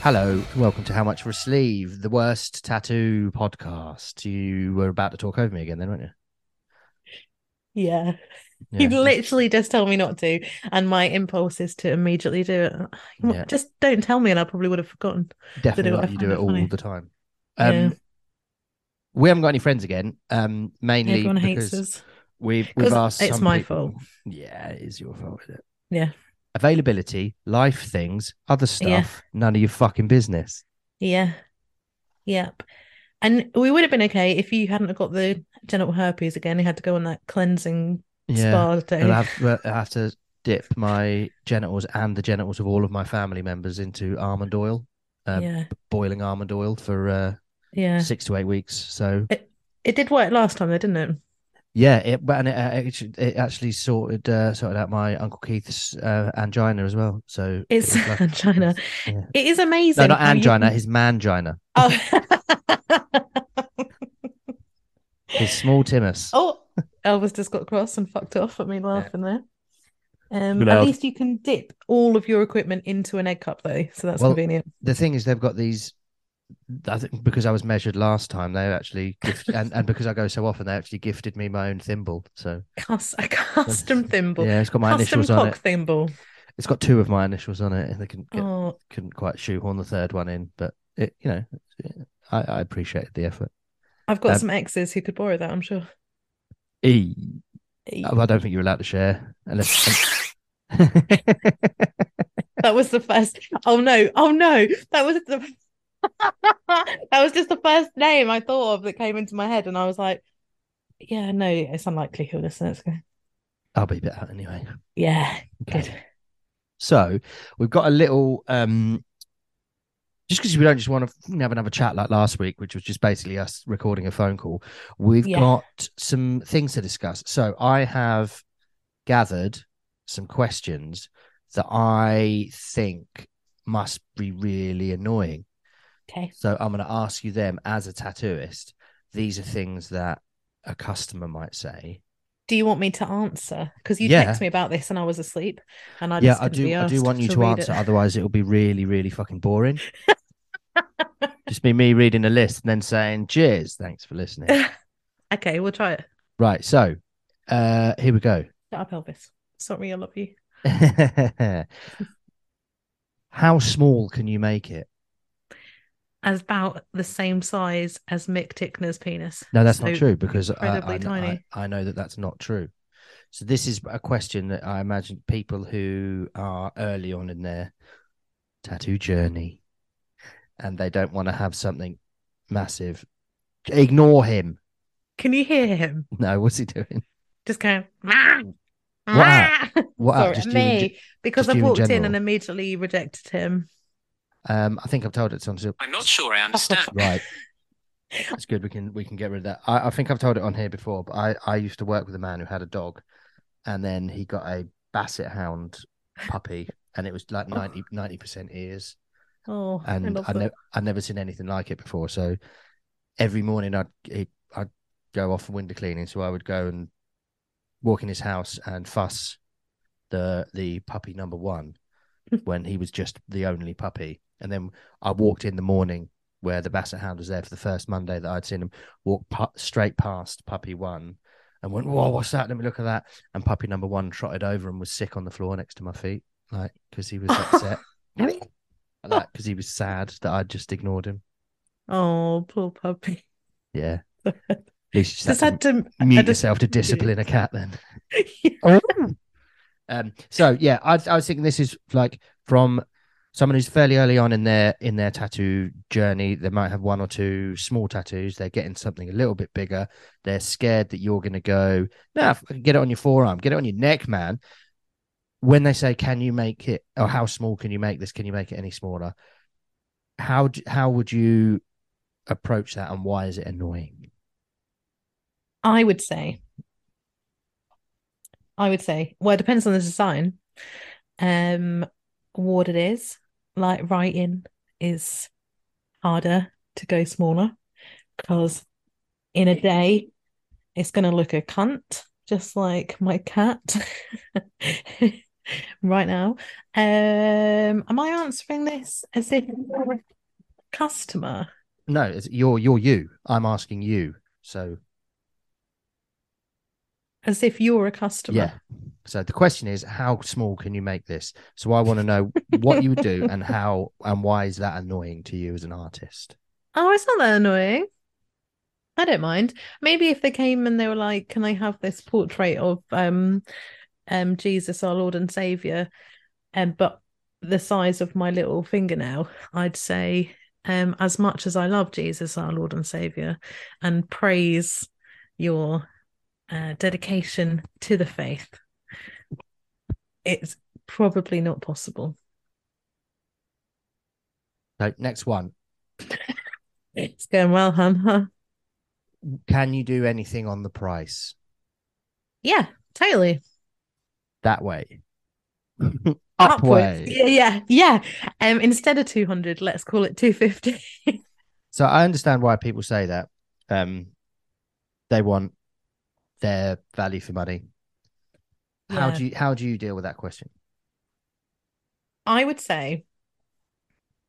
Hello, welcome to How Much for a Sleeve, the worst tattoo podcast. You were about to talk over me again, then, weren't you? Yeah. Yeah. You'd literally just told me not to, and my impulse is to immediately do it. Yeah. Just don't tell me, and I probably would have forgotten. Definitely, do not. you do it it all funny. the time. Um, Yeah. We haven't got any friends again, um, mainly Everyone hates us we've we've asked. it's my people- fault. Yeah, it is your fault. Isn't it? Yeah. Availability, life things, other stuff. Yeah. None of your fucking business. Yeah. Yep. And we would have been okay if you hadn't got the genital herpes again. You had to go on that cleansing Yeah, spa day. and I have, I have to dip my genitals and the genitals of all of my family members into almond oil, um, yeah. boiling almond oil for uh, Yeah. six to eight weeks. So It it did work last time though, didn't it? yeah, it but and it, uh, it, it actually sorted uh, sorted out my uncle Keith's uh, angina as well. So it It's was like- angina. yeah. It is amazing. No, not how you angina, can- his mangina, Oh. his small timus. Oh, Elvis just got cross and fucked off at me laughing there. Um, at least you can dip all of your equipment into an egg cup though, so that's Well, convenient. The thing is, they've got these. I think because I was measured last time, they actually gift and, and because I go so often, they actually gifted me my own thimble. So Cus- a custom thimble, yeah, it's got my custom initials on it. thimble. It's got two of my initials on it, and they couldn't get, Oh, couldn't quite shoehorn the third one in. But it, you know, I, I appreciated the effort. I've got Um, some exes who could borrow that. I'm sure. E. Oh, I don't think you're allowed to share unless. That was the first. Oh no! Oh no! That was the. that was just the first name I thought of that came into my head, and I was like, "Yeah, no, it's unlikely he'll listen." Let's go. I'll be out anyway. Yeah, Okay. good. So we've got a little um just because we don't just want to have another chat like last week, which was just basically us recording a phone call, we've Yeah. got some things to discuss. So I have gathered some questions that I think must be really annoying. Okay. So I'm going to ask you them as a tattooist. These are things that a customer might say. Do you want me to answer? Because you Yeah. texted me about this and I was asleep, and I yeah, I do. I do want you to, read answer. it. Otherwise, it'll be really, really fucking boring. Just be me reading a list and then saying, "Cheers, thanks for listening." okay, we'll try it. right. So, uh, here we go. Shut up, Elvis. Sorry, I love you. How small can you make it? As about the same size as Mick Tickner's penis. No, that's not true because I, incredibly I, tiny. I, I know that that's not true. So this is a question that I imagine people who are early on in their tattoo journey and they don't want to have something massive. Ignore him. Can you hear him? No, what's he doing? Just going. What? What? Sorry, just me. because just I've you in walked in and immediately rejected him. Um, I think I've told it on. I'm not sure I understand. Right. That's good. We can we can get rid of that. I, I think I've told it on here before, but I, I used to work with a man who had a dog, and then he got a basset hound puppy, and it was like 90 percent ears, Oh, I and love I that. ne- I'd never seen anything like it before. So every morning I'd he, I'd go off for window cleaning, so I would go and walk in his house and fuss the the puppy number one when he was just the only puppy, and then I walked in the morning where the basset hound was there for the first Monday that I'd seen him walk pu- straight past puppy one. And went, whoa, what's that? Let me look at that. And puppy number one trotted over and was sick on the floor next to my feet, like because he was upset, like because he was sad that I'd just ignored him. Oh, poor puppy. Yeah. At least you Just just had to to mute to- yourself to discipline a cat then. Um, so yeah, I, I was thinking this is like from someone who's fairly early on in their in their tattoo journey. They might have one or two small tattoos. They're getting something a little bit bigger. They're scared that you're going to go, nah, get it on your forearm, get it on your neck, man. When they say, "Can you make it?" or "How small can you make this? Can you make it any smaller?" How how would you approach that, and why is it annoying? I would say, I would say, well, it depends on the design, um, what it is. Like writing is harder to go smaller because in a day It's gonna look a cunt, just like my cat right now. Um, am I answering this as if a customer? No, it's, you're you're you. I'm asking you. So As if you're a customer. yeah. So the question is, how small can you make this? So I want to know what you would do and how and why is that annoying to you as an artist? Oh, it's not that annoying. I don't mind. Maybe if they came and they were like, "Can I have this portrait of um, um, Jesus, our Lord and Savior," and but the size of my little fingernail, I'd say, um, as much as I love Jesus, our Lord and Savior, and praise your uh, dedication to the faith, it's probably not possible. So next one. It's going well, huh? Can you do anything on the price Yeah, totally. that way? Upwards. Upway. Yeah, yeah, yeah. Um, instead of 200, let's call it 250. So I understand why people say that. Um, they want their value for money. How Yeah. do you how do you deal with that question? I would say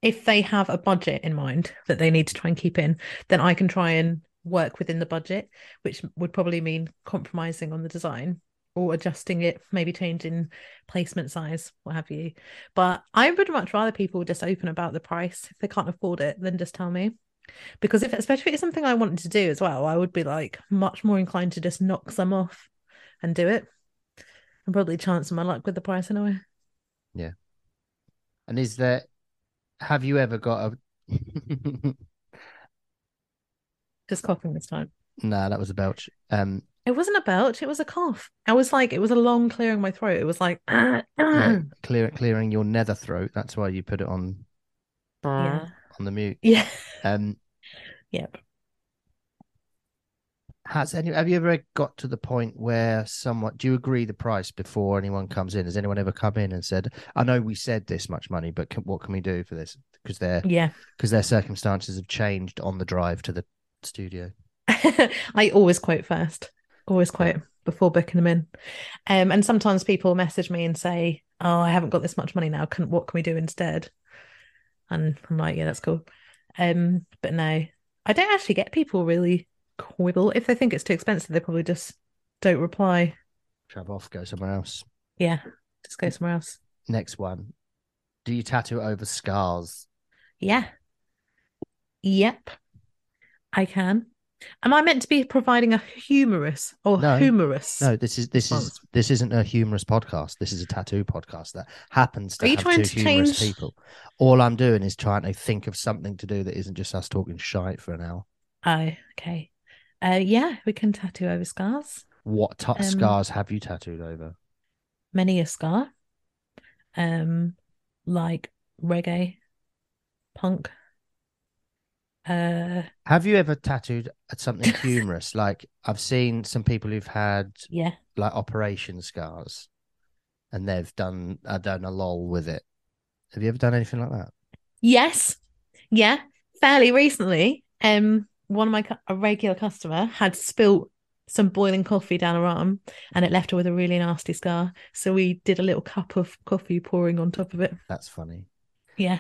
if they have a budget in mind that they need to try and keep in, then I can try and work within the budget, which would probably mean compromising on the design or adjusting it, maybe changing placement size, what have you. But I would much rather people just open about the price if they can't afford it than just tell me. Because if especially if it's something I wanted to do as well, I would be like much more inclined to just knock some off and do it. And probably chance my luck with the price anyway. Yeah. And is there have you ever got a Just coughing this time. no, that was a belch. Um It wasn't a belch, it was a cough. I was like, it was a long clearing my throat. It was like, ah, clear, clearing your nether throat. That's why you put it on yeah. on the mute. Yeah. Um Yep. has any have you ever got to the point where someone do you agree the price before anyone comes in? Has anyone ever come in and said, I know we said this much money, but can, what can we do for this? Because their Yeah. because their circumstances have changed on the drive to the studio. I always quote first, always quote before booking them in. Um, and sometimes people message me and say, Oh, I haven't got this much money now. Can what can we do instead? And I'm like, Yeah, that's cool. Um, but no, I don't actually get people really quibble. If they think it's too expensive, they probably just don't reply. Shove off, go somewhere else. Yeah, just go somewhere else. Next one. Do you tattoo over scars? Yeah. Yep. I can. Am I meant to be providing a humorous or No. humorous? No, this is this is this isn't a humorous podcast. This is a tattoo podcast that happens to Are you have trying two to humorous change- people. All I'm doing is trying to think of something to do that isn't just us talking shite for an hour. Oh, okay. Uh, yeah, we can tattoo over scars. What Um, scars have you tattooed over? Many a scar. Um, like reggae, punk. Uh, Have you ever tattooed at something humorous? Like I've seen some people who've had yeah. like operation scars, and they've done uh, done a lol with it. Have you ever done anything like that? Yes. Yeah. Fairly recently, um, one of my a regular customer had spilt some boiling coffee down her arm, and it left her with a really nasty scar. So we did a little cup of coffee pouring on top of it. That's funny. Yeah.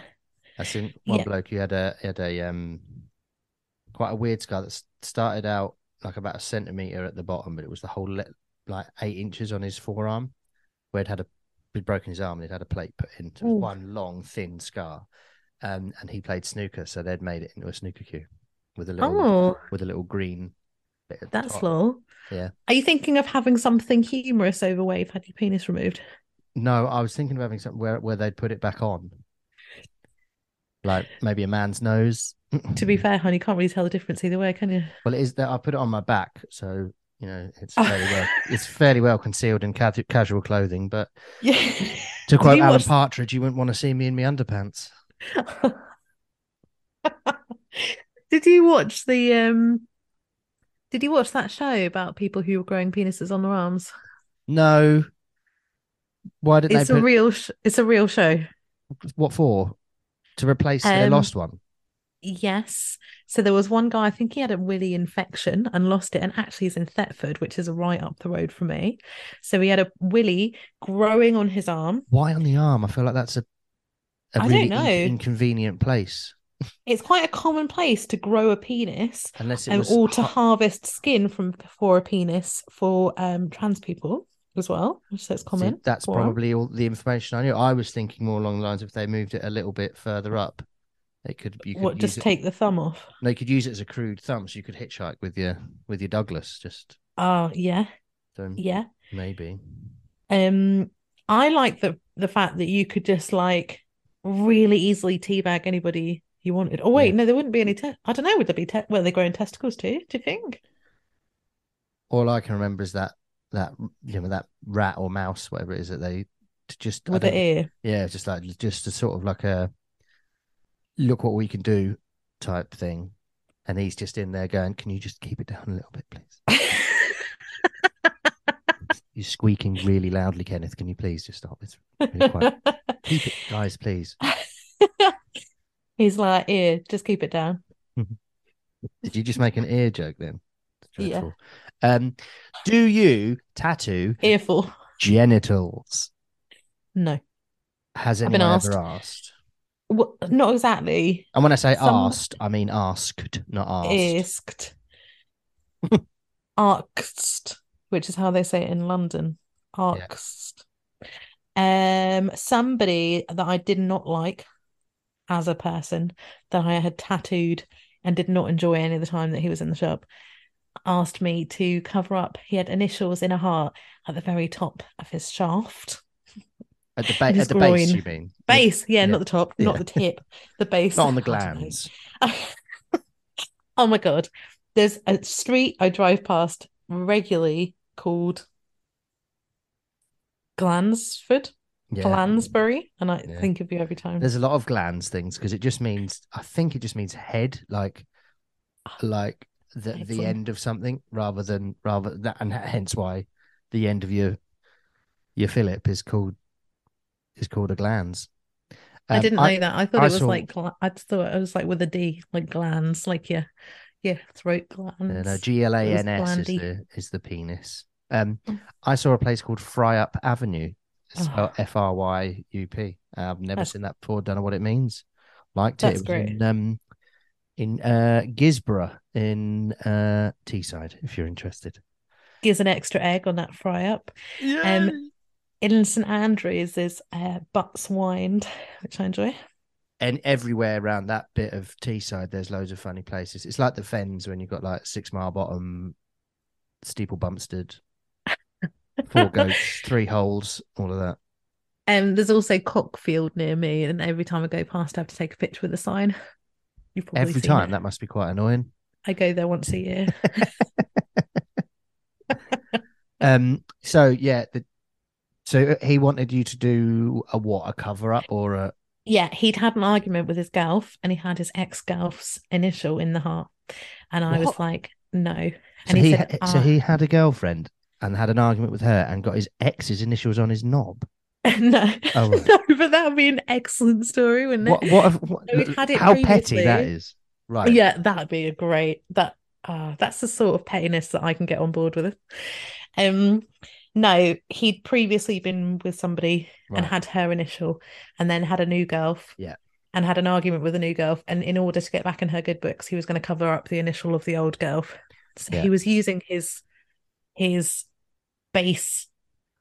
I seen one Yeah. bloke who had a had a um quite a weird scar that started out like about a centimeter at the bottom, but it was the whole le- like eight inches on his forearm, where he'd had a he'd broken his arm and he'd had a plate put in. So it was Ooh. one long thin scar, um, and he played snooker, so they'd made it into a snooker cue with a little Oh, with a little green. That's top. lol. Yeah. Are you thinking of having something humorous over where you've had your penis removed? No, I was thinking of having something where where they'd put it back on, like maybe a man's nose. To be fair, honey, you can't really tell the difference either way, can you? Well, it is that I put it on my back, so you know it's Oh. fairly well it's fairly well concealed in ca- casual clothing. But Yeah. to quote Alan watch- Partridge, you wouldn't want to see me in my underpants. Did you watch the um did you watch that show about people who were growing penises on their arms? No. Why did It's they a put real sh- it's a real show. what for? To replace their Um, lost one. Yes. So there was one guy, I think he had a willy infection and lost it, and actually he's in Thetford, which is right up the road from me. So he had a willy growing on his arm. Why on the arm? I feel like that's a a I don't really in- know. inconvenient place. It's quite a common place to grow a penis Unless it and was or to harvest skin from for a penis for um trans people as well, which so it's See, common. that's probably all the information I knew. I was thinking more along the lines of if they moved it a little bit further up, it could you could what just it, take the thumb off. No, you could use it as a crude thumb, so you could hitchhike with your with your Douglas. Just Oh yeah, so yeah. maybe. Um, I like the the fact that you could just like really easily teabag anybody you wanted. Oh wait, Yeah. no, there wouldn't be any. Te- I don't know. Would there be? Te- well, they grow in testicles too. Do you think? All I can remember is that that you know that rat or mouse, whatever it is that they to just With the ear. yeah, just like just a sort of like a look what we can do type thing, and he's just in there going, "Can you just keep it down a little bit, please?" You're squeaking really loudly, Kenneth. Can you please just stop? It's really quite. Keep it, guys, please. He's like, ear, just keep it down. Did you just make an ear joke then? Yeah. Um, do you tattoo Earful. genitals? No, Has I've been asked. ever asked? Well, not exactly. And when I say Some- asked, I mean asked, not asked. Asked. Asked, which is how they say it in London. Asked. Um, somebody that I did not like as a person that I had tattooed and did not enjoy any of the time that he was in the shop asked me to cover up. He had initials in a heart at the very top of his shaft. At the, ba- at the base, you mean? Base, yeah, Yeah. not the top, not Yeah. the tip, the base. Not on the I don't know. glands. oh my god. There's a street I drive past regularly called Glansford, Yeah. Glansbury, and I Yeah. think of you every time. There's a lot of glands things because it just means I think it just means head, like like the the end of something rather than rather that and hence why the end of your your Philip is called is called a glans. I Um, didn't know that. I thought I it was saw- like I thought it was like with a D, like glands, like your your throat glands. No, no, G L A N S is the is the penis. Um, Mm. I saw a place called Fry Up Avenue, Oh. F R Y U P. I've never That's- seen that before. Don't know what it means. Liked it. That's it was great. in um in uh Guisborough in uh Teesside. If you're interested. Gives an extra egg on that fry up. Um, in St Andrews is uh, Butts Wynd, which I enjoy. and everywhere around that bit of Teesside, there's loads of funny places. It's like the Fens when you've got like Six Mile Bottom, Steeple Bumpstead, Four Gotes, Three Holes, all of that. Um, there's also Cockfield near me, and every time I go past, I have to take a picture with a sign. You've Every time, it. that must be quite annoying. I go there once a year. Um. So yeah, the, so he wanted you to do a what? A cover up or a? yeah, he'd had an argument with his galf, and he had his ex galf's initial in the heart, and I was like, no. So And he, he said, ha- so "Ah." he had a girlfriend and had an argument with her and got his ex's initials on his knob. no, Oh, right. no, but that would be an excellent story, wouldn't What? it? What? Have, what So he'd had it how petty that is, Right. Yeah, that'd be a great that uh that's the sort of pettiness that I can get on board with. Um no, he'd previously been with somebody and had her initial and then had a new girl. Yeah. And had an argument with a new girl. And in order to get back in her good books, he was going to cover up the initial of the old girl. So Yeah. he was using his his base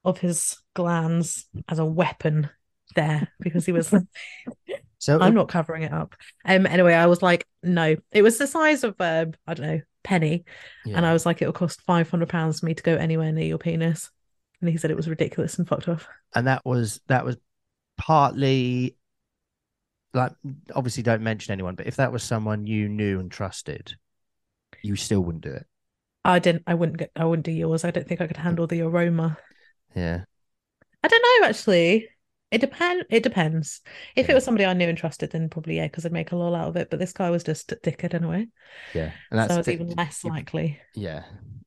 of his glands as a weapon there because he was So I'm not covering it up. Um. Anyway, I was like, no. It was the size of um, I don't know, penny, and. I was like, it'll cost five hundred pounds for me to go anywhere near your penis. And he said it was ridiculous and fucked off. and that was that was partly like obviously don't mention anyone, but if that was someone you knew and trusted, you still wouldn't do it. I didn't. I wouldn't get. I wouldn't do yours. I don't think I could handle the aroma. Yeah. I don't know. Actually, it depend. It depends. If Yeah. it was somebody I knew and trusted, then probably yeah, because I'd make a lol out of it. But this guy was just a dickhead anyway, Yeah. And that's so I was even less likely. Yeah,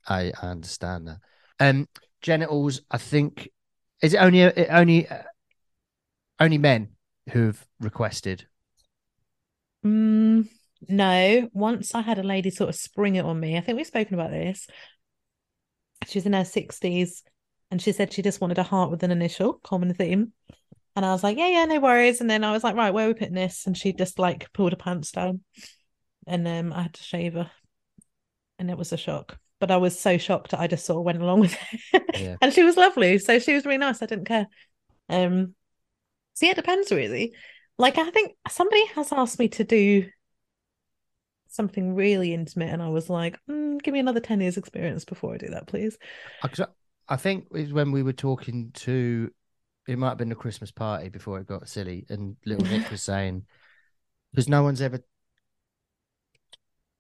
I, I understand that. Um, genitals. I think is it only it only uh, only men who've requested. Mm, No, once I had a lady sort of spring it on me. I think we've spoken about this. She was in her 60s and she said she just wanted a heart with an initial, common theme. And I was like, yeah, yeah, no worries. And then I was like, right, where are we putting this? And she just like pulled her pants down. And um, I had to shave her. And it was a shock. But I was so shocked that I just sort of went along with it. Yeah. and she was lovely. So she was really nice. I didn't care. Um, so yeah, it depends really. Like I think somebody has asked me to do something really intimate, and I was like, mm, give me another 10 years experience before I do that, please. I think was when we were talking to, it might have been the Christmas party before it got silly, and little Nick was saying, because no one's ever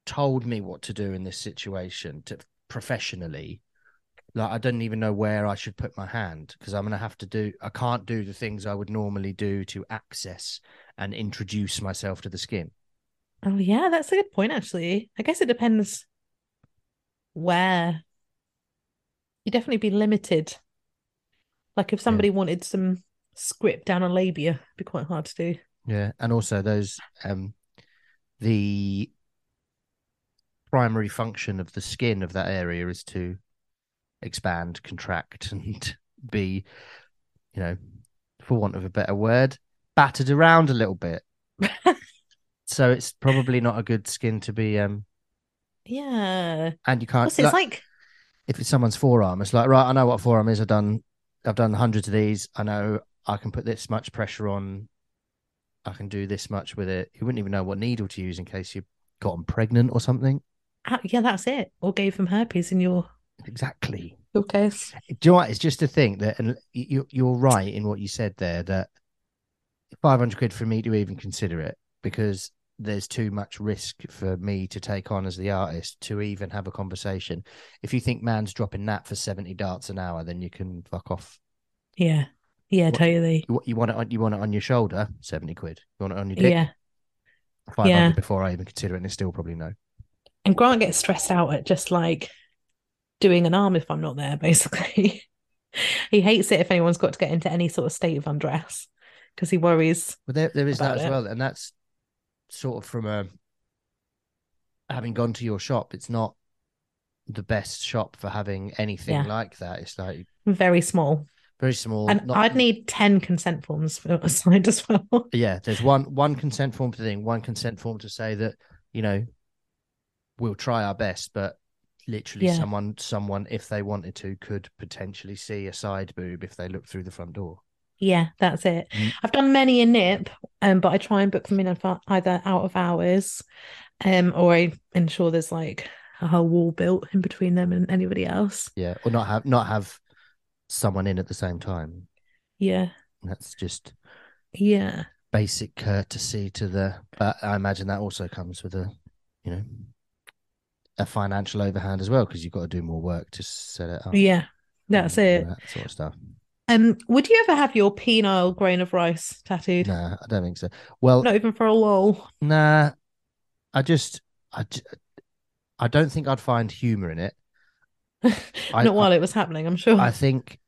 told me what to do in this situation to professionally. Like I don't even know where I should put my hand because I'm gonna have to do. I can't do the things I would normally do to access and introduce myself to the skin. Oh yeah, that's a good point actually. I guess it depends where. You definitely be limited. Like if somebody wanted some script down a labia, it'd be quite hard to do. Yeah, and also those um the primary function of the skin of that area is to expand, contract, and be, you know, for want of a better word, battered around a little bit. so it's probably not a good skin to be um Yeah. and you can't Also, it's like, like if it's someone's forearm, it's like, right, I know what forearm is. I've done I've done hundreds of these. I know I can put this much pressure on. I can do this much with it. You wouldn't even know what needle to use in case you got them pregnant or something. ah, yeah, that's it. Or gave them herpes in your Exactly. your case. Do you know what? It's just to think that, and you, you're right in what you said there that 500 quid for me to even consider it because there's too much risk for me to take on as the artist to even have a conversation. If you think man's dropping that for 70 darts an hour, then you can fuck off. Yeah. Yeah, What- totally. You, you want it on, you want it on your shoulder, 70 quid. You want it on your dick, Yeah. 500 yeah. before I even consider it, and it's still probably no. And Grant gets stressed out at just like doing an arm if I'm not there, basically. he hates it if anyone's got to get into any sort of state of undress because he worries. But there, there is that as it. well, and that's sort of from a having gone to your shop. It's not the best shop for having anything Yeah. like that. It's like Very small. very small. And not- I'd need 10 consent forms for a signed as well. yeah. There's one one consent form thing, one consent form to say that you know we'll try our best, but literally Yeah. someone someone if they wanted to could potentially see a side boob if they look through the front door. Yeah, that's it. Mm. I've done many a nip, um, but I try and book them in either out of hours, um, or I ensure there's like a whole wall built in between them and anybody else. Yeah, or not have not have someone in at the same time. Yeah, That's just yeah, basic courtesy to the but i imagine that also comes with a you know a financial overhand as well because you've got to do more work to set it up yeah. That's it. that sort of stuff Um, would you ever have your penile grain of rice tattooed? nah i don't think so well Not even for a lol. nah i just I, I don't think i'd find humor in it I- Not while it was happening, I'm sure. i think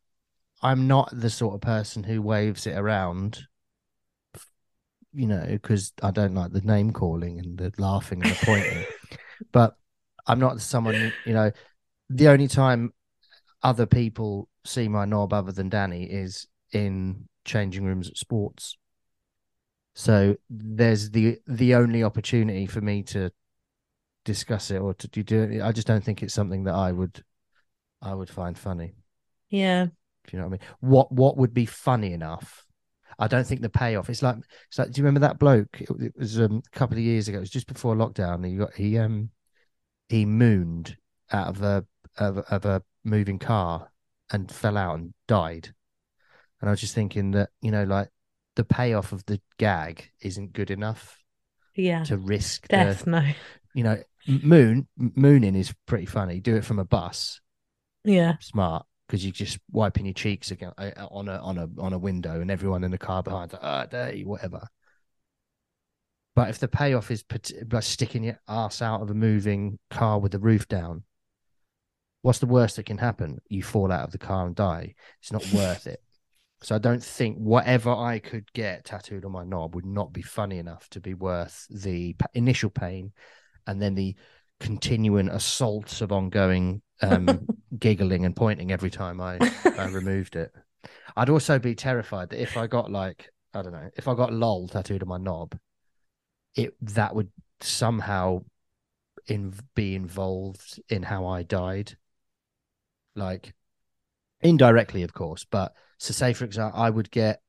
i'm not the sort of person who waves it around you know because i don't like the name calling and the laughing and the pointing but i'm not someone you know the only time other people see my knob other than danny is in changing rooms at sports so there's the the only opportunity for me to discuss it or to do it i just don't think it's something that i would i would find funny yeah, if you know what I mean. What what would be funny enough? I don't think the payoff. It's like it's like. Do you remember that bloke? It, it was um, a couple of years ago. It was just before lockdown. He got he um he mooned out of a of, of a moving car and fell out and died. And I was just thinking that you know like the payoff of the gag isn't good enough yeah. to risk the Death, no. you know moon mooning is pretty funny. Do it from a bus Yeah, smart because you're just wiping your cheeks again uh, on a on a on a window, and everyone in the car behind like, ah, dirty, whatever. But if the payoff is like sticking your ass out of a moving car with the roof down, what's the worst that can happen? You fall out of the car and die. It's not worth it. So I don't think whatever I could get tattooed on my knob would not be funny enough to be worth the initial pain and then the continuing assaults of ongoing um, giggling and pointing every time I, I removed it. I'd also be terrified that if I got like I don't know if I got lol tattooed on my knob, it that would somehow in be involved in how I died, like indirectly, of course. But so say for example, I would get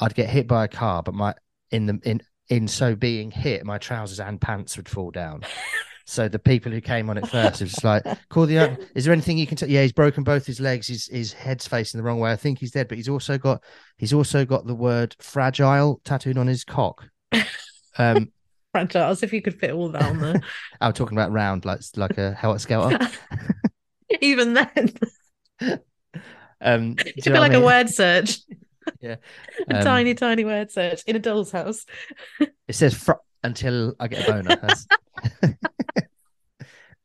I'd get hit by a car, but my in the in in so being hit, my trousers and pants would fall down. So the people who came on it first was just like, call the. Is there anything you can tell? Yeah, he's broken both his legs. His his head's facing the wrong way. I think he's dead, but he's also got he's also got the word fragile tattooed on his cock. Um, Fragile, as if you could fit all that on there. I'm talking about round, like like a helter skelter. Even then, Um, it know be what I like a word search. Yeah. a Um, tiny, tiny word search in a doll's house. It says fr- until I get a boner.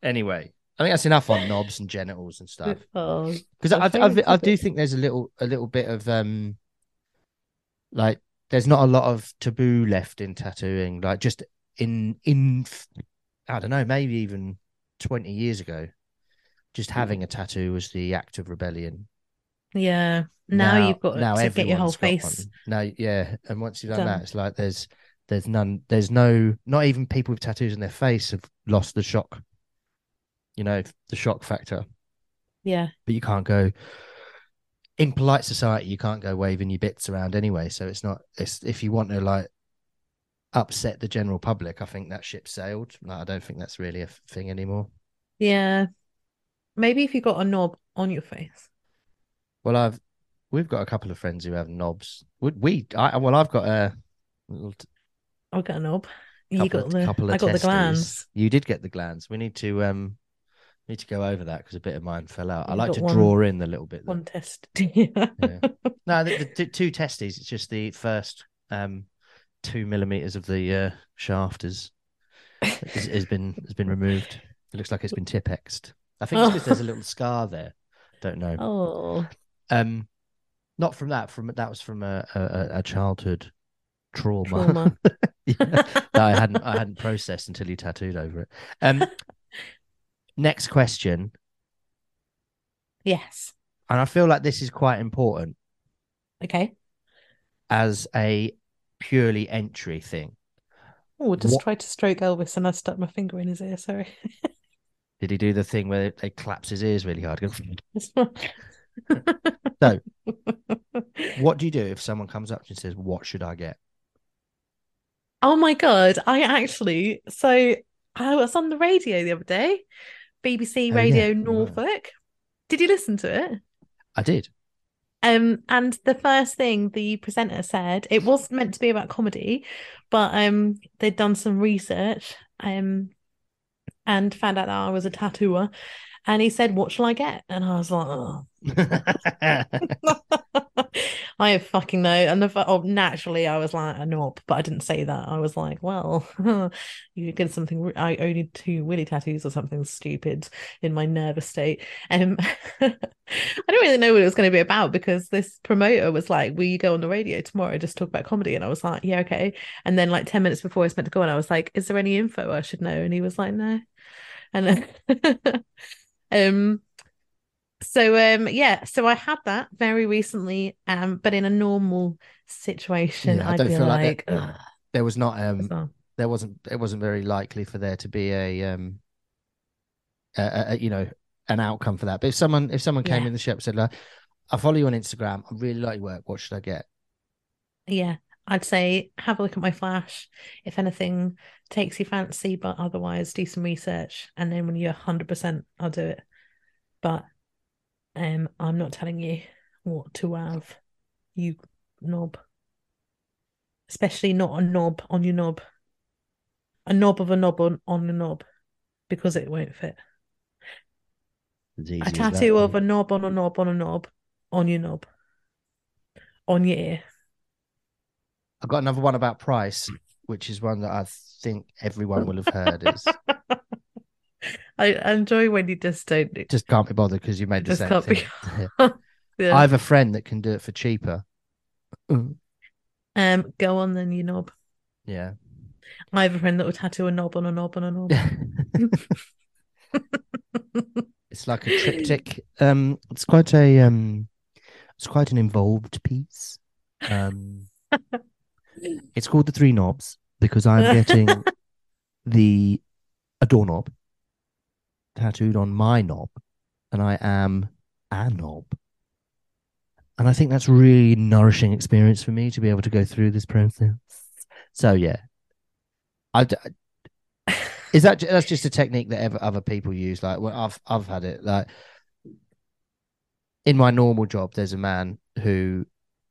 Anyway, I think that's enough on knobs and genitals and stuff. Oh, because My I, I, favourite I do think there's a little a little bit of um like there's not a lot of taboo left in tattooing like just in in i don't know maybe even 20 years ago just mm. having a tattoo was the act of rebellion yeah. Now, you've got now to get your whole face. one. now yeah and once you've done done. that it's like there's there's none there's no not even people with tattoos on their face have lost the shock you know the shock factor Yeah. but you can't go in polite society you can't go waving your bits around anyway so it's not it's if you want to like upset the general public i think that ship sailed like, i don't think that's really a thing anymore Yeah. Maybe if you got a knob on your face. well i've we've got a couple of friends who have knobs would we i well i've got a I've got a knob. You got of, the I got the glands. you did get the glands we need to um need to go over that because a bit of mine fell out i You've like to one- draw in the little bit One test. yeah. No, the, the two testes. It's just the first um two millimeters of the uh, shaft is has, has been has been removed. It looks like it's been tipexed. I think it's because there's a little scar there. Don't know. Oh. Um, not from that. From that was from a a, a childhood trauma, Trauma. Yeah, that I hadn't I hadn't processed until you tattooed over it. Um, next question, yes. and I feel like this is quite important Okay. as a purely entry thing. Oh, just What- tried to stroke Elvis and I stuck my finger in his ear. Sorry. Did he do the thing where they claps his ears really hard? So- what do you do if someone comes up to you and says, "What should I get?" Oh my God. I actually, so I was on the radio the other day, BBC Oh, Radio yeah, you were. Norfolk. Did you listen to it? I did. Um, and the first thing the presenter said, it was meant to be about comedy, but um, they'd done some research um, and found out that I was a tattooer. And he said, "What shall I get?" And I was like, "Oh, I have fucking no." And the, oh, naturally, I was like a knob, but I didn't say that. I was like, "Well, you get something. I only two willy tattoos or something stupid in my nervous state." Um, I don't really know what it was going to be about because this promoter was like, "Will you go on the radio tomorrow? Just talk about comedy?" And I was like, "Yeah, okay." And then, like ten minutes before I was meant to go on, I was like, "Is there any info I should know?" And he was like, "No." And um, so um, yeah, so I had that very recently, um, but in a normal situation, Yeah, I don't feel like like, "Ugh, there was not um there wasn't it wasn't very likely for there to be a um a, a, you know an outcome for that. But if someone if someone came Yeah. in the shop and said, like, "I follow you on Instagram. I really like your work. What should I get?" Yeah, I'd say have a look at my flash. If anything takes your fancy, but otherwise do some research. And then when you're 100%, I'll do it. But um, I'm not telling you what to have, you knob. Especially not a knob on your knob. A knob of a knob on, on a knob because it won't fit. A tattoo of a knob on a knob on a knob on your knob. On your ear. I've got another one about price, which is one that I think everyone will have heard. Is I enjoy when you just don't just can't be bothered because you made the Just same can't be- thing. Yeah. I have a friend that can do it for cheaper. Um, go on then, you knob. Yeah. I have a friend that would tattoo a knob on a knob on a knob. it's like a triptych. Um, it's quite a um, it's quite an involved piece. Um, it's called the three knobs because I'm getting the a doorknob tattooed on my knob, and I am a knob. And I think that's really nourishing experience for me to be able to go through this process. So yeah, I d- is that that's just a technique that ever other people use. Like well, I've I've had it like in my normal job. There's a man who,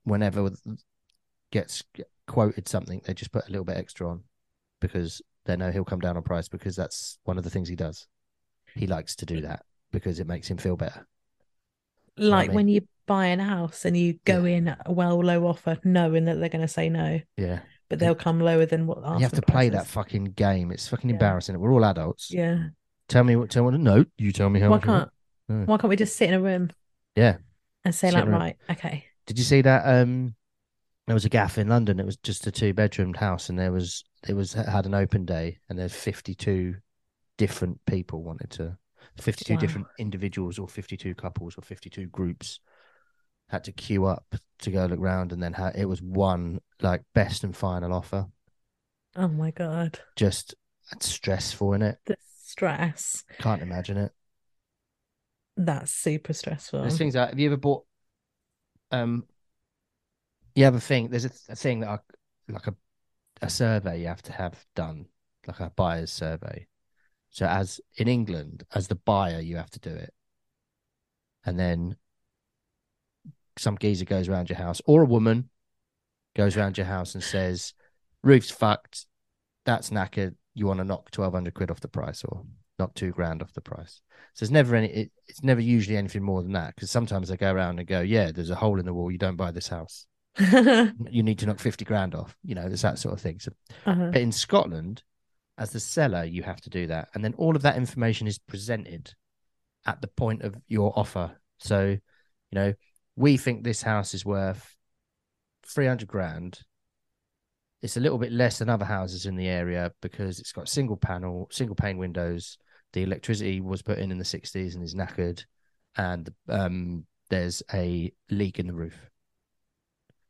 whenever gets quoted something, they just put a little bit extra on because they know he'll come down on price because that's one of the things he does. He likes to do that because it makes him feel better. know what I like mean? when you buy an house and you go in a well low offer, knowing that they're going to say no, Yeah, but they'll come lower than what. you have to play that fucking game. It's fucking Yeah. embarrassing. We're all adults. Yeah. Tell me what. Tell me. No, you tell me how Why you can't? No. Why can't we just sit in a room Yeah. and say Sit like, in a room. right, okay, Did you see that? Um, there was a gaff in London. It was just a two bedroomed house, and there was it was had an open day, and there's fifty two different people wanted to, fifty two Wow. different individuals or fifty two couples or fifty two groups had to queue up to go look round, and then ha- it was one like best and final offer. oh my god, Just stressful in it. the stress. Can't imagine it. That's super stressful. There's things like have you ever bought um you have a thing there's a, th- a thing that I, like a a survey you have to have done like a buyer's survey so as in England as the buyer you have to do it and then some geezer goes around your house or a woman goes around your house and says roof's fucked that's knackered you want to knock 1200 quid off the price or knock two grand off the price so it's never any. It, it's never usually anything more than that because sometimes they go around and go, "Yeah, there's a hole in the wall. You don't buy this house. You need to knock fifty grand off." You know, there's that sort of thing. So, Uh-huh. but in Scotland, as the seller, you have to do that, and then all of that information is presented at the point of your offer. So, you know, we think this house is worth three hundred grand. It's a little bit less than other houses in the area because it's got single panel, single pane windows. The electricity was put in in the 60s and is knackered, and um, there's a leak in the roof.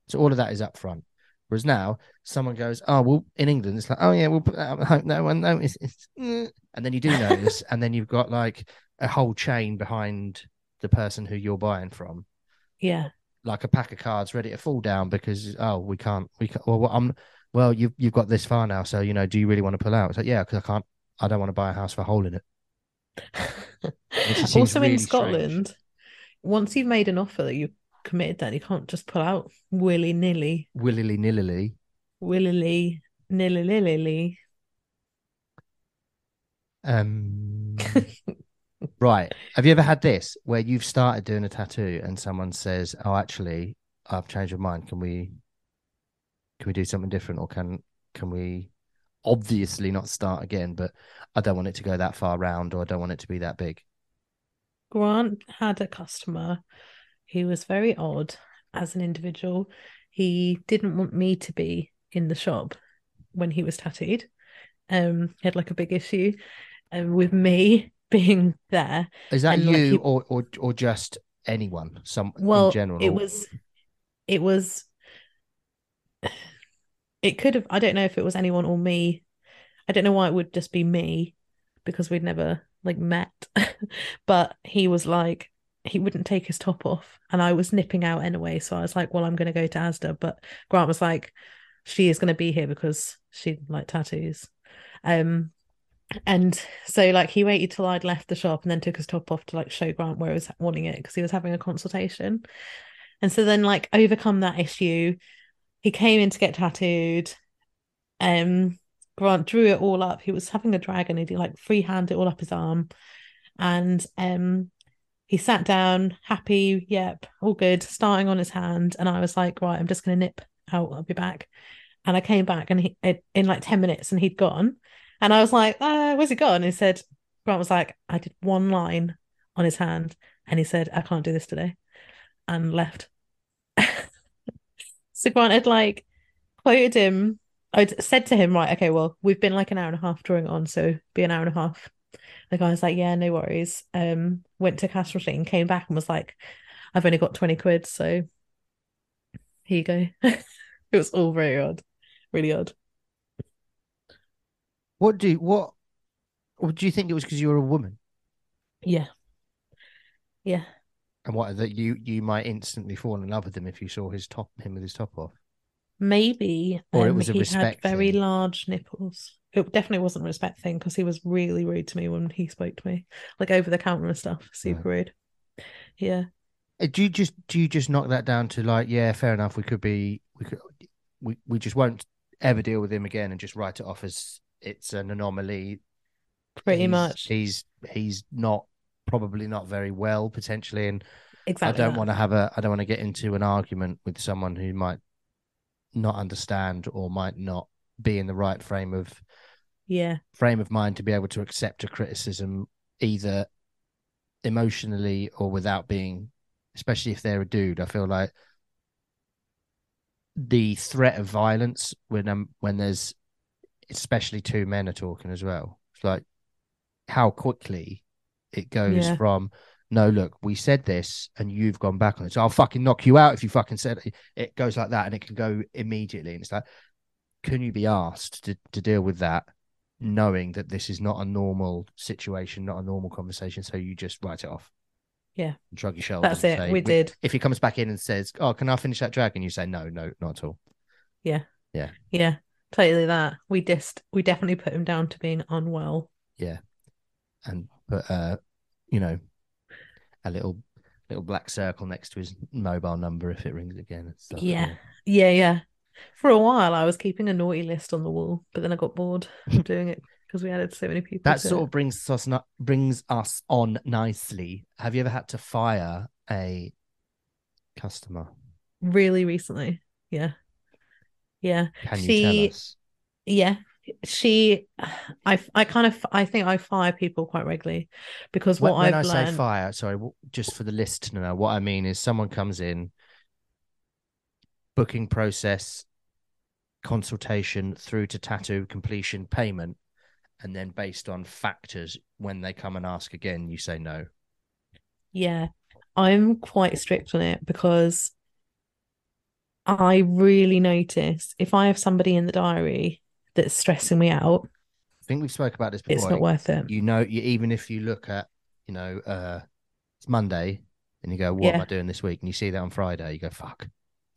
So all of that is up front. Whereas now, someone goes, "Oh, well, in England, it's like, oh yeah, we'll put that. Up. No one notice." It's, mm," and then you do notice, and then you've got like a whole chain behind the person who you're buying from, yeah. like a pack of cards ready to fall down because oh, we can't, we can't. Well, I'm well, you've you've got this far now, so you know, do you really want to pull out? It's like, yeah, because I can't. I don't want to buy a house with a hole in it. also really in strange. Scotland, once you've made an offer that you've committed, then you can't just pull out willy nilly, Willy nilly. willy nilly nilly. Um, right. Have you ever had this where you've started doing a tattoo and someone says, "Oh, actually, I've changed my mind. Can we, can we do something different, or can can we, obviously not start again? But I don't want it to go that far round, or I don't want it to be that big." Grant had a customer who was very odd as an individual. He didn't want me to be in the shop when he was tattooed. Um, he had like a big issue um, with me being there. Is that And, like, you, he- or or or just anyone? Some Well, in general. it was, it was, it could have, I don't know if it was anyone or me. I don't know why it would just be me because we'd never like met. but he was like, he wouldn't take his top off. And I was nipping out anyway. So I was like, well, I'm going to go to Asda. But Grant was like, she is going to be here because she like tattoos. Um, and so like he waited till I'd left the shop and then took his top off to like show Grant where he was wanting it because he was having a consultation. And so then like overcome that issue, he came in to get tattooed. Um Grant drew it all up. He was having a dragon, he'd like freehand it all up his arm. And um he sat down, happy, yep, all good, starting on his hand. And I was like, right, I'm just gonna nip out, I'll be back. And I came back and he in like 10 minutes and he'd gone. And I was like, uh, where's he gone? And he said, Grant was like, I did one line on his hand and he said, I can't do this today. and left. so Grant had like quoted him. I'd said to him, right, okay, well, we've been like an hour and a half drawing on, so be an hour and a half. The guy was like, yeah, no worries. Um, went to Street and came back and was like, I've only got 20 quid, so here you go. it was all very odd, really odd. What do you, what, what do you think it was because you were a woman? Yeah. Yeah. And what that you you might instantly fall in love with him if you saw his top him with his top off. Maybe. Or it um, was a he respect had very thing. large nipples. It definitely wasn't a respect thing because he was really rude to me when he spoke to me, like over the counter and stuff. Super rude. Yeah. Uh, Do you just do you just knock that down to like, yeah, fair enough, we could be we could we, we just won't ever deal with him again and just write it off as it's an anomaly. Pretty He's- much. He's he's not probably not very well potentially and Exactly. I don't that. want to have a I don't want to get into an argument with someone who might not understand or might not be in the right frame of Yeah. frame of mind to be able to accept a criticism either emotionally or without being especially if they're a dude i feel like the threat of violence when um when there's especially two men are talking as well it's like how quickly it goes Yeah. from no look we said this and you've gone back on it so i'll fucking knock you out if you fucking said it it goes like that and it can go immediately and it's like can you be asked to, to deal with that knowing that this is not a normal situation not a normal conversation so you just write it off Yeah. shrug your shoulders That's it. say, we did. if he comes back in and says oh can i finish that drag and you say no no not at all Yeah. Yeah. Yeah. Totally that. We just we definitely put him down to being unwell. Yeah. And but uh you know a little little black circle next to his mobile number if it rings again and stuff Yeah. Oh. Yeah, yeah. For a while I was keeping a naughty list on the wall, but then I got bored of doing it because we added so many people. that sort it. of brings us not brings us on nicely have you ever had to fire a customer really recently. Yeah. Yeah. can you She- tell us Yeah. She I I kind of I think I fire people quite regularly because what when I've i learned say fire sorry just for the listener what i mean is someone comes in booking process consultation through to tattoo completion payment and then based on factors when they come and ask again you say no. Yeah, I'm quite strict on it because I really notice if I have somebody in the diary that's stressing me out, i think we've spoke about this before it's not worth it. you know you even if you look at you know uh it's monday and you go what am Yeah. i doing this week and you see that on friday you go fuck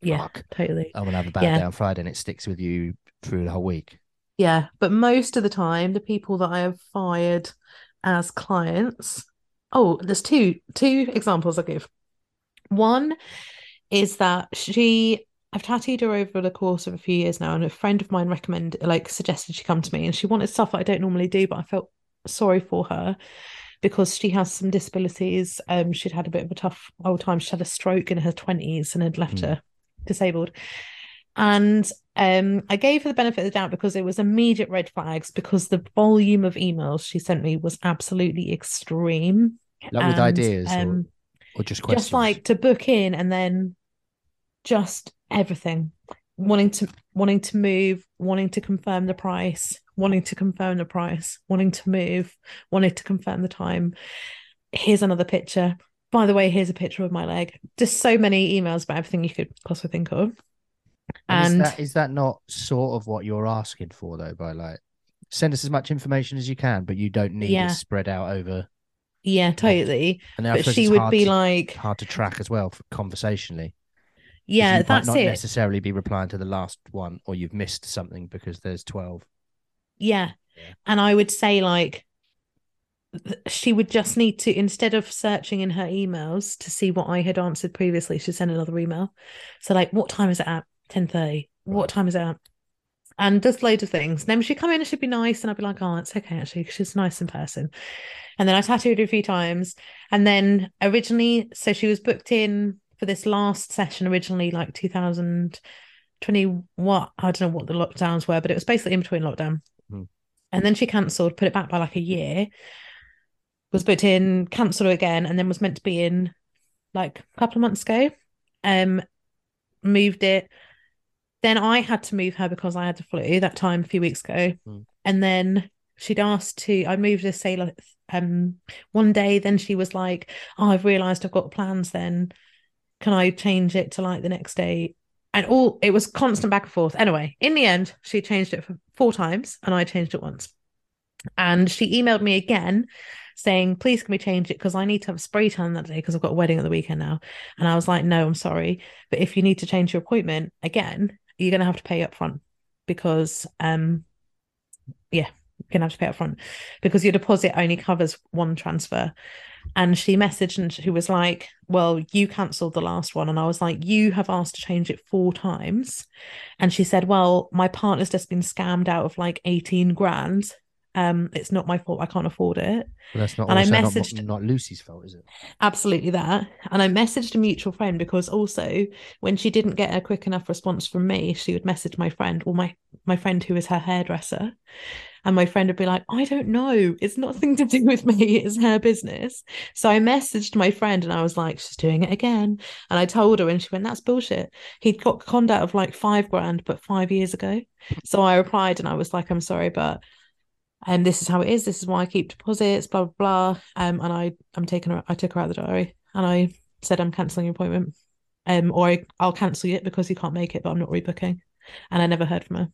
Yeah, fuck totally. i'm gonna have a bad Yeah. day on friday and it sticks with you through the whole week Yeah, but most of the time, the people that I have fired as clients, oh, there's two two examples I'll give. One is that she I've tattooed her over the course of a few years now, and a friend of mine recommended like suggested she come to me and she wanted stuff that I don't normally do, but I felt sorry for her because she has some disabilities. Um she'd had a bit of a tough old time. She had a stroke in her 20s and had left Mm. her disabled. And um, I gave her the benefit of the doubt because it was immediate red flags because the volume of emails she sent me was absolutely extreme. like with And, ideas or, um, or just questions just like to book in and then just everything wanting to wanting to move wanting to confirm the price wanting to confirm the price wanting to move wanting to confirm the time here's another picture by the way here's a picture of my leg just so many emails about everything you could possibly think of And, and is that is that not sort of what you're asking for though? By like, send us as much information as you can, but you don't need Yeah. it spread out over. yeah totally And but she would be to, like hard to track as well for conversationally. Yeah you might that's not it necessarily be replying to the last one, or you've missed something because there's twelve. Yeah. Yeah. And I would say, like, she would just need to, instead of searching in her emails to see what I had answered previously, she'd send another email. So, like, what time is it at? 10.30. Right. What time is it at? And just loads of things. And then she'd come in and she'd be nice, and I'd be like, oh, it's okay, actually, she's nice in person. And then I tattooed her a few times. And then originally, so she was booked in for this last session originally, like 2020, what? I don't know what the lockdowns were, but it was basically in between lockdown. Hmm. And then she cancelled, put it back by like a year, was booked in, cancelled again, and then was meant to be in like a couple of months ago. Um, moved it. Then I had to move her because I had the flu that time a few weeks ago, Mm. and then she'd asked to. I moved her say like um one day. Then she was like, "Oh, I've realised I've got plans. Then can I change it to like the next day?" And all it was constant back and forth. Anyway, in the end, she changed it for four times, and I changed it once. And she emailed me again saying, please can we change it? Because I need to have a spray tan that day because I've got a wedding at the weekend now. And I was like, no, I'm sorry. But if you need to change your appointment again, you're gonna have to pay up front because um yeah, you're gonna have to pay up front because your deposit only covers one transfer. And she messaged and she was like, Well, you cancelled the last one. And I was like, You have asked to change it four times. And she said, Well, my partner's just been scammed out of like 18 grand. Um, it's not my fault. I can't afford it. Well, that's not And I also not- messaged- not, Lucie's fault, is it? Absolutely that. And I messaged a mutual friend because also when she didn't get a quick enough response from me, she would message my friend or my my friend who is her hairdresser. And my friend would be like, I don't know. It's nothing to do with me. It's her business. So I messaged my friend and I was like, she's doing it again. And I told her and she went, that's bullshit. He'd got conned out of like five grand, but five years ago. So I replied and I was like, I'm sorry, but um, this is how it is. This is why I keep deposits, blah blah blah. Um, and I I'm taking her. I took her out of the diary, and I said I'm cancelling your appointment. Um, or I, I'll cancel it because you can't make it, but I'm not rebooking. And I never heard from her.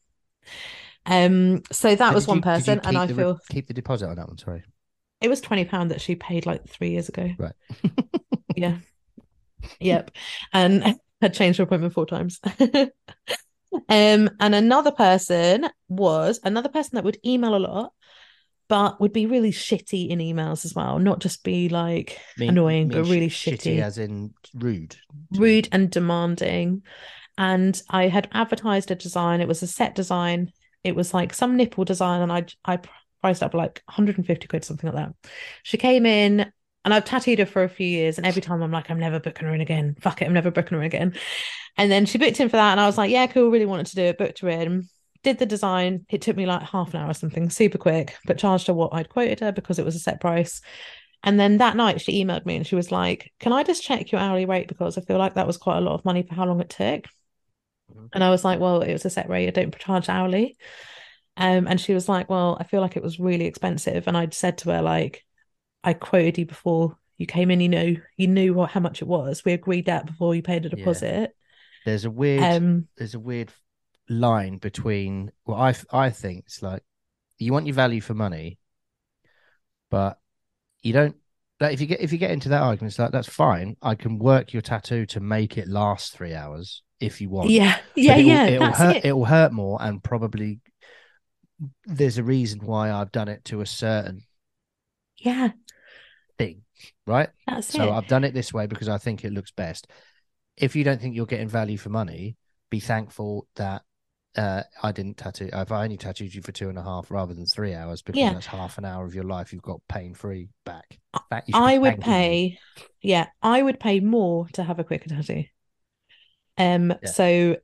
Um, so that So was one you- person, and I the feel keep the deposit on that one. Sorry. it was twenty pound that she paid like three years ago. Right. Yeah. Yep. And had changed her appointment four times. um, and another person was another person that would email a lot, but would be really shitty in emails as well, not just be like Mean- annoying, mean but sh- really shitty, as in rude. rude and demanding. And I had advertised a design. It was a set design. It was like some nipple design, and I I priced up like 150 quid, something like that. She came in, and I've tattooed her for a few years, and every time I'm like, I'm never booking her in again. Fuck it, I'm never booking her in again. And then she booked in for that, and I was like, yeah, cool, really wanted to do it. Booked her in, did the design. It took me like half an hour or something, super quick, but charged her what I'd quoted her because it was a set price. And then that night she emailed me and she was like, Can I just check your hourly rate? Because I feel like that was quite a lot of money for how long it took. Mhm. And I was like, Well, it was a set rate. I don't charge hourly. Um, and she was like, Well, I feel like it was really expensive. And I'd said to her, like, I quoted you before you came in, you know, you knew what how much it was. We agreed that before you paid a Yeah. deposit. There's a weird. Um, there's a weird line between well I I think it's like you want your value for money, but you don't. Like if you get if you get into that argument, it's like that's fine. I can work your tattoo to make it last three hours if you want. yeah, But yeah, it'll, yeah. It'll that's hurt. it. It'll hurt more, and probably there's a reason why I've done it to a certain Yeah, thing, right? that's So it. I've done it this way because I think it looks best. If you don't think you're getting value for money, be thankful that uh, I didn't tattoo. If I only tattooed you for two and a half rather than three hours, because Yeah. that's half an hour of your life you've got pain free back. That you I would thanking me. pay, yeah, I would pay more to have a quicker tattoo. Um, Yeah. so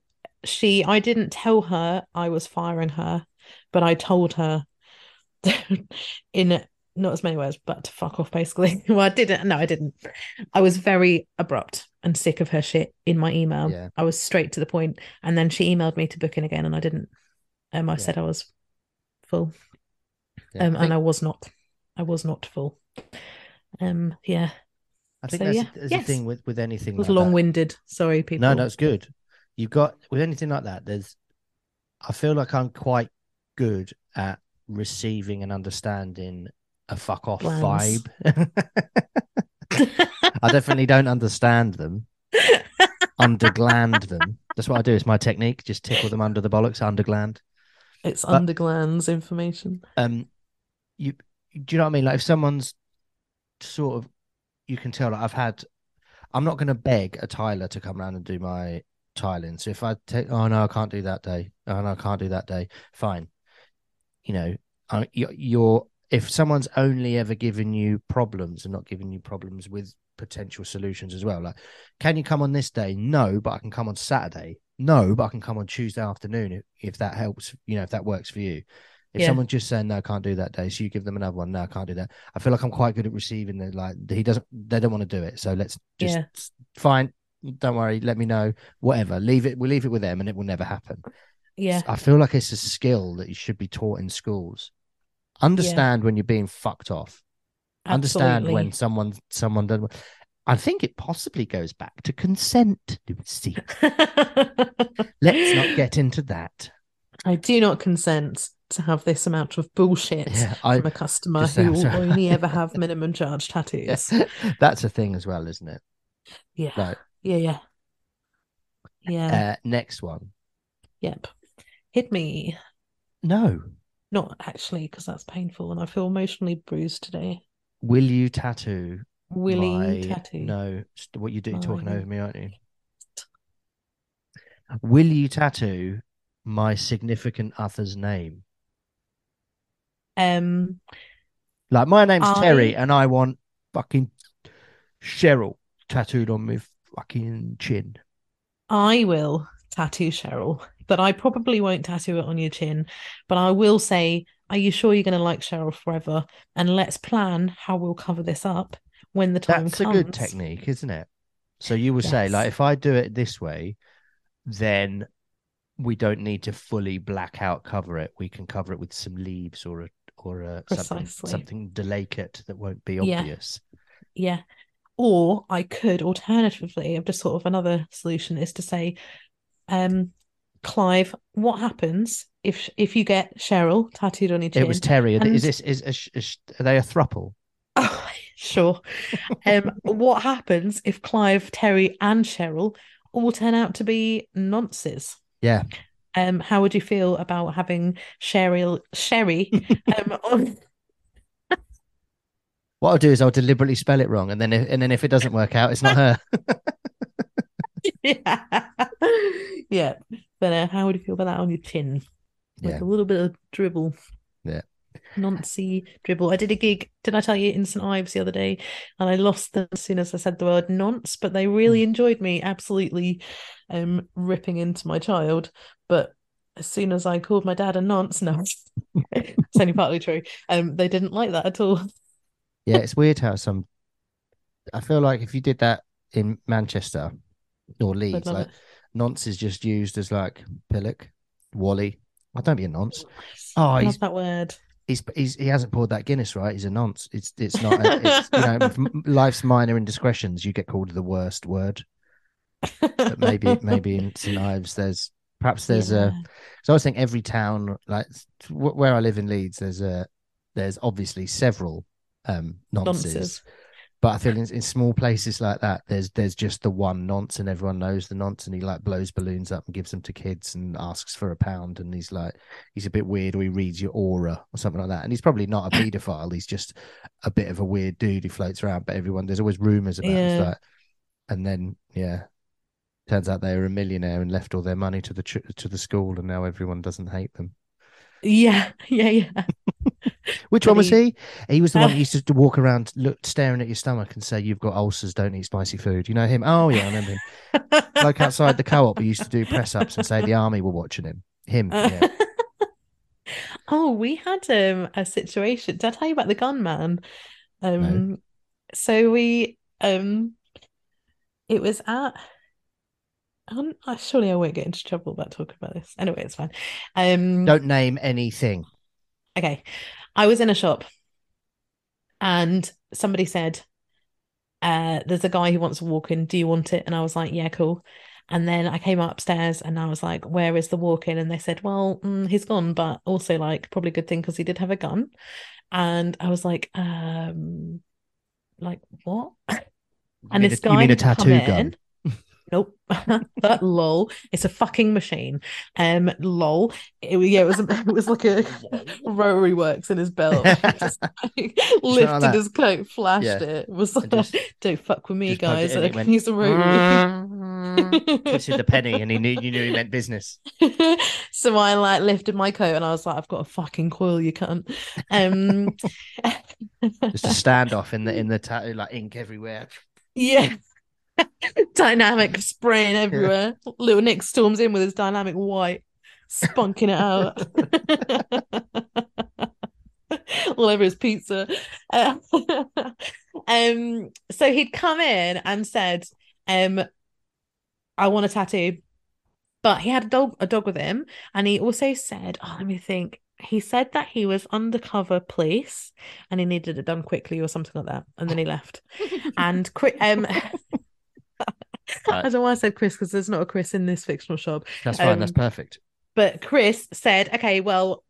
she, I didn't tell her I was firing her, but I told her in not as many words, but to fuck off, basically. Well, I didn't. No, I didn't. I was very abrupt and sick of her shit in my email. Yeah. I was straight to the point, and then she emailed me to book in again, and I didn't. Um, I Yeah. said I was full, Yeah, um, I think, and I was not. I was not full. Um, yeah. I think so, that's, yeah. that's Yes. the thing with, with anything It was like that. long-winded. Sorry, people. No, no, it's good. You've got with anything like that. There's, I feel like I'm quite good at receiving and understanding a fuck off vibe. I definitely don't understand them, undergland them. That's what I do. It's my technique. Just tickle them under the bollocks, undergland. it's But- underglands information. Um, you do you know what I mean? Like if someone's sort of, you can tell. Like I've had, I'm not going to beg a tiler to come around and do my tiling. So if I take, oh no, I can't do that day. Oh no, I can't do that day. Fine. You know, I, you're, if someone's only ever given you problems and not giving you problems with potential solutions as well. Like, can you come on this day? No, but I can come on Saturday. No, but I can come on Tuesday afternoon if, if that helps. You know, if that works for you. If Yeah. someone's just saying no, I can't do that day, so you give them another one. No, I can't do that. I feel like I'm quite good at receiving the like he doesn't. They don't want to do it, so let's just Yeah. fine. Don't worry. Let me know. Whatever. Leave it. We'll leave it with them, and it will never happen. Yeah. I feel like it's a skill that you should be taught in schools. Understand when you're being fucked off. Understand when someone someone doesn't. I think it possibly goes back to consent, Lucie. Let's not get into that. I do not consent to have this amount of bullshit Yeah, I. from a customer who will to- only ever have minimum charge tattoos. That's a thing as well, isn't it? Yeah. Right. Yeah. Yeah. Yeah. Uh, next one. yep. Hit me. No. Not actually, because that's painful and I feel emotionally bruised today. Will you tattoo? Will my... tattoo. No. What you do? You're talking over me, aren't you? Will you tattoo my significant other's name? Um, Like my name's Terry, and I want fucking Cheryl tattooed on my fucking chin. I will tattoo Cheryl, but I probably won't tattoo it on your chin. But I will say, are you sure you're going to like Cheryl forever? And let's plan how we'll cover this up when the time comes. That's a good technique, isn't it? So you would say, like, if I do it this way, then we don't need to fully black out cover it. We can cover it with some leaves or a or a something, something delicate that won't be obvious. Yeah. yeah. Or I could alternatively, I've just thought of another solution is to say, um, Clive, what happens if if you get Cheryl tattooed on your chin? It was Terry. And- Is this is, is, is are they a thruple? Oh, sure. Um, what happens if Clive, Terry, and Cheryl all turn out to be nonces? Yeah. Um, how would you feel about having Cheryl, Sherry, um, on? What I'll do is I'll deliberately spell it wrong, and then if, and then if it doesn't work out, it's not her. yeah, yeah. But uh, how would you feel about that on your chin? With Yeah. a little bit of dribble. Yeah. Nancy dribble. I did a gig, did I tell you, in St. Ives the other day, and I lost them as soon as I said the word nonce, but they Hmm. really enjoyed me absolutely um ripping into my child. But as soon as I called my dad a nonce, no, it's only partly true. Um, they didn't like that at all. Yeah, it's weird how some. I feel like if you did that in Manchester or Leeds, like it. nonce is just used as like pillock, Wally. I don't be a nonce. Oh, I love that word. he's he's he hasn't poured that Guinness right. He's a nonce. It's it's not. A, it's, you know, life's minor indiscretions. You get called the worst word. But maybe maybe in St Ives there's perhaps there's Yeah. a. So I was thinking every town like where I live in Leeds, there's a there's obviously several um nonces. Nonces. But I feel in, in small places like that, there's there's just the one nonce, and everyone knows the nonce, and he like blows balloons up and gives them to kids and asks for a pound, and he's like he's a bit weird, or he reads your aura or something like that, and he's probably not a paedophile, he's just a bit of a weird dude who floats around. But everyone there's always rumors about him, Yeah. like, and then yeah, turns out they were a millionaire and left all their money to the ch- to the school, and now everyone doesn't hate them. Yeah, yeah, yeah. Which one was he? He was the one who used to walk around, look, staring at your stomach and say, "You've got ulcers, don't eat spicy food." You know him? Oh yeah, I remember him. like outside the co-op, he used to do press ups and say the army were watching him. Him, yeah. oh, we had um a situation. Did I tell you about the gunman? Um, so we um, it was at. Uh, surely I won't get into trouble about talking about this. Anyway, it's fine. Um, Don't name anything. okay, I was in a shop, and somebody said, uh, "There's a guy who wants a walk-in. Do you want it?" And I was like, "Yeah, cool." And then I came upstairs and I was like, "Where is the walk-in?" And they said, "Well, mm, he's gone, but also like probably a good thing because he did have a gun." And I was like, um, like what? And this a- guy you mean a tattoo in. Nope. That lol. It's a fucking machine. Um, lol. It, yeah, it was. It was like a rotary works in his belt. Just like, lifted his coat, flashed Yeah. it. Was like, just- don't fuck with me, just plugged it guys. I can went, use a rotary. Twisted the penny, and he knew you knew he meant business. so I like lifted my coat and I was like, I've got a fucking coil, you cunt. Um, Just a standoff in the in the tattoo, like ink everywhere. yeah. Dynamic spraying everywhere. Little Nick storms in with his dynamic white, spunking it out. all over his pizza. Uh, um, so he'd come in and said, um, I want a tattoo. But he had a dog a dog with him, and he also said, Oh, let me think. He said that he was undercover police and he needed it done quickly or something like that. And then he left. and um I don't want to say Chris because there's not a Chris in this fictional shop. That's fine. Um, That's perfect. But Chris said, okay, well,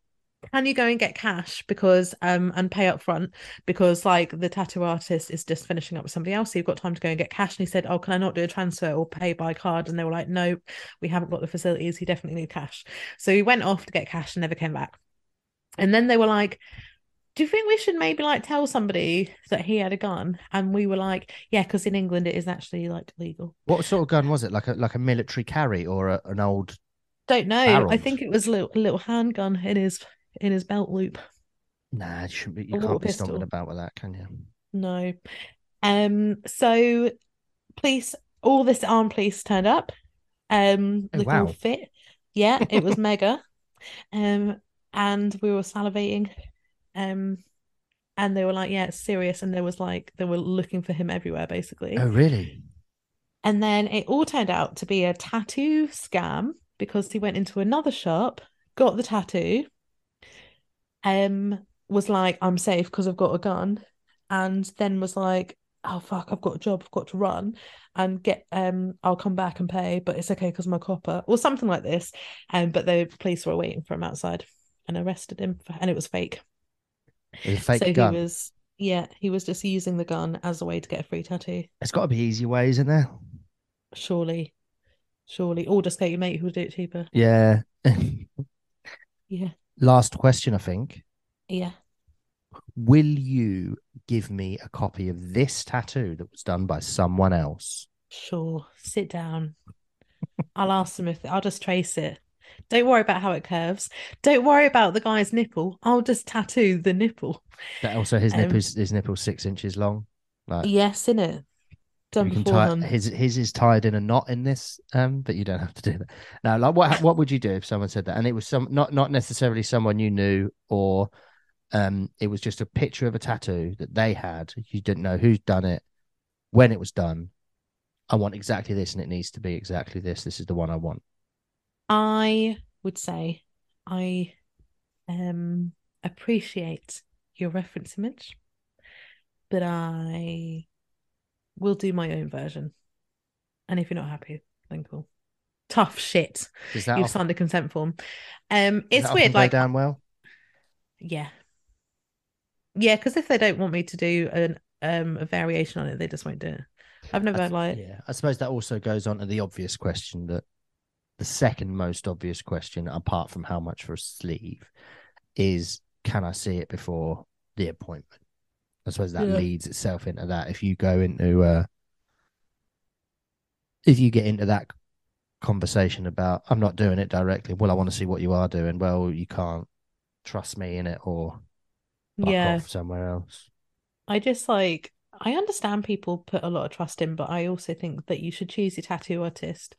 can you go and get cash because um and pay up front because like the tattoo artist is just finishing up with somebody else so you've got time to go and get cash and he said oh can i not do a transfer or pay by card and they were like no we haven't got the facilities he definitely need cash so he went off to get cash and never came back and then they were like do you think we should maybe like tell somebody that he had a gun and we were like yeah because in england it is actually like legal What sort of gun was it? Like a like a military carry or a, an old? don't know i think it was a little, a little handgun in his in his belt loop Nah, you shouldn't be. You little can't be stomping about with that, can you? No. Um, so police, all this armed police turned up. Um, Oh, looking wow. fit. Yeah, it was mega. Um, and we were salivating. Um, and they were like, yeah, it's serious. And there was like they were looking for him everywhere, basically. Oh, really? And then it all turned out to be a tattoo scam because he went into another shop, got the tattoo, um, was like, I'm safe because I've got a gun, and then was like, Oh fuck, I've got a job, I've got to run and get um I'll come back and pay, but it's okay because I'm copper, or something like this. Um, but the police were waiting for him outside and arrested him for, and it was fake. Fake so gun. he was yeah, he was just using the gun as a way to get a free tattoo. It's got to be easy ways in there. Surely. Surely. Or just get your mate who would do it cheaper. Yeah. Yeah. Last question, I think. Yeah. Will you give me a copy of this tattoo that was done by someone else? Sure. Sit down. I'll ask them if I'll just trace it. Don't worry about how it curves. Don't worry about the guy's nipple. I'll just tattoo the nipple. That also his Um, nipples his nipple's six inches long. Like Yes, in it. Done can tie his his is tied in a knot in this, um, but you don't have to do that. Now, like what what would you do if someone said that? And it was some not not necessarily someone you knew, or um, it was just a picture of a tattoo that they had. You didn't know who's done it, when it was done. I want exactly this, and it needs to be exactly this. This is the one I want. I would say I um appreciate your reference image, but I will do my own version. And if you're not happy, then cool. Tough shit. You've often, signed a consent form. Um, it's weird, like down well. yeah. Yeah, because if they don't want me to do an um a variation on it, they just won't do it. I've never I like yeah, I suppose that also goes on to the obvious question that the second most obvious question, apart from how much for a sleeve, is can I see it before the appointment? I suppose that Yeah. leads itself into that. If you go into uh if you get into that conversation about I'm not doing it directly, well, I want to see what you are doing. Well, you can't trust me in it or yeah. off somewhere else. I just like I understand people put a lot of trust in, but I also think that you should choose your tattoo artist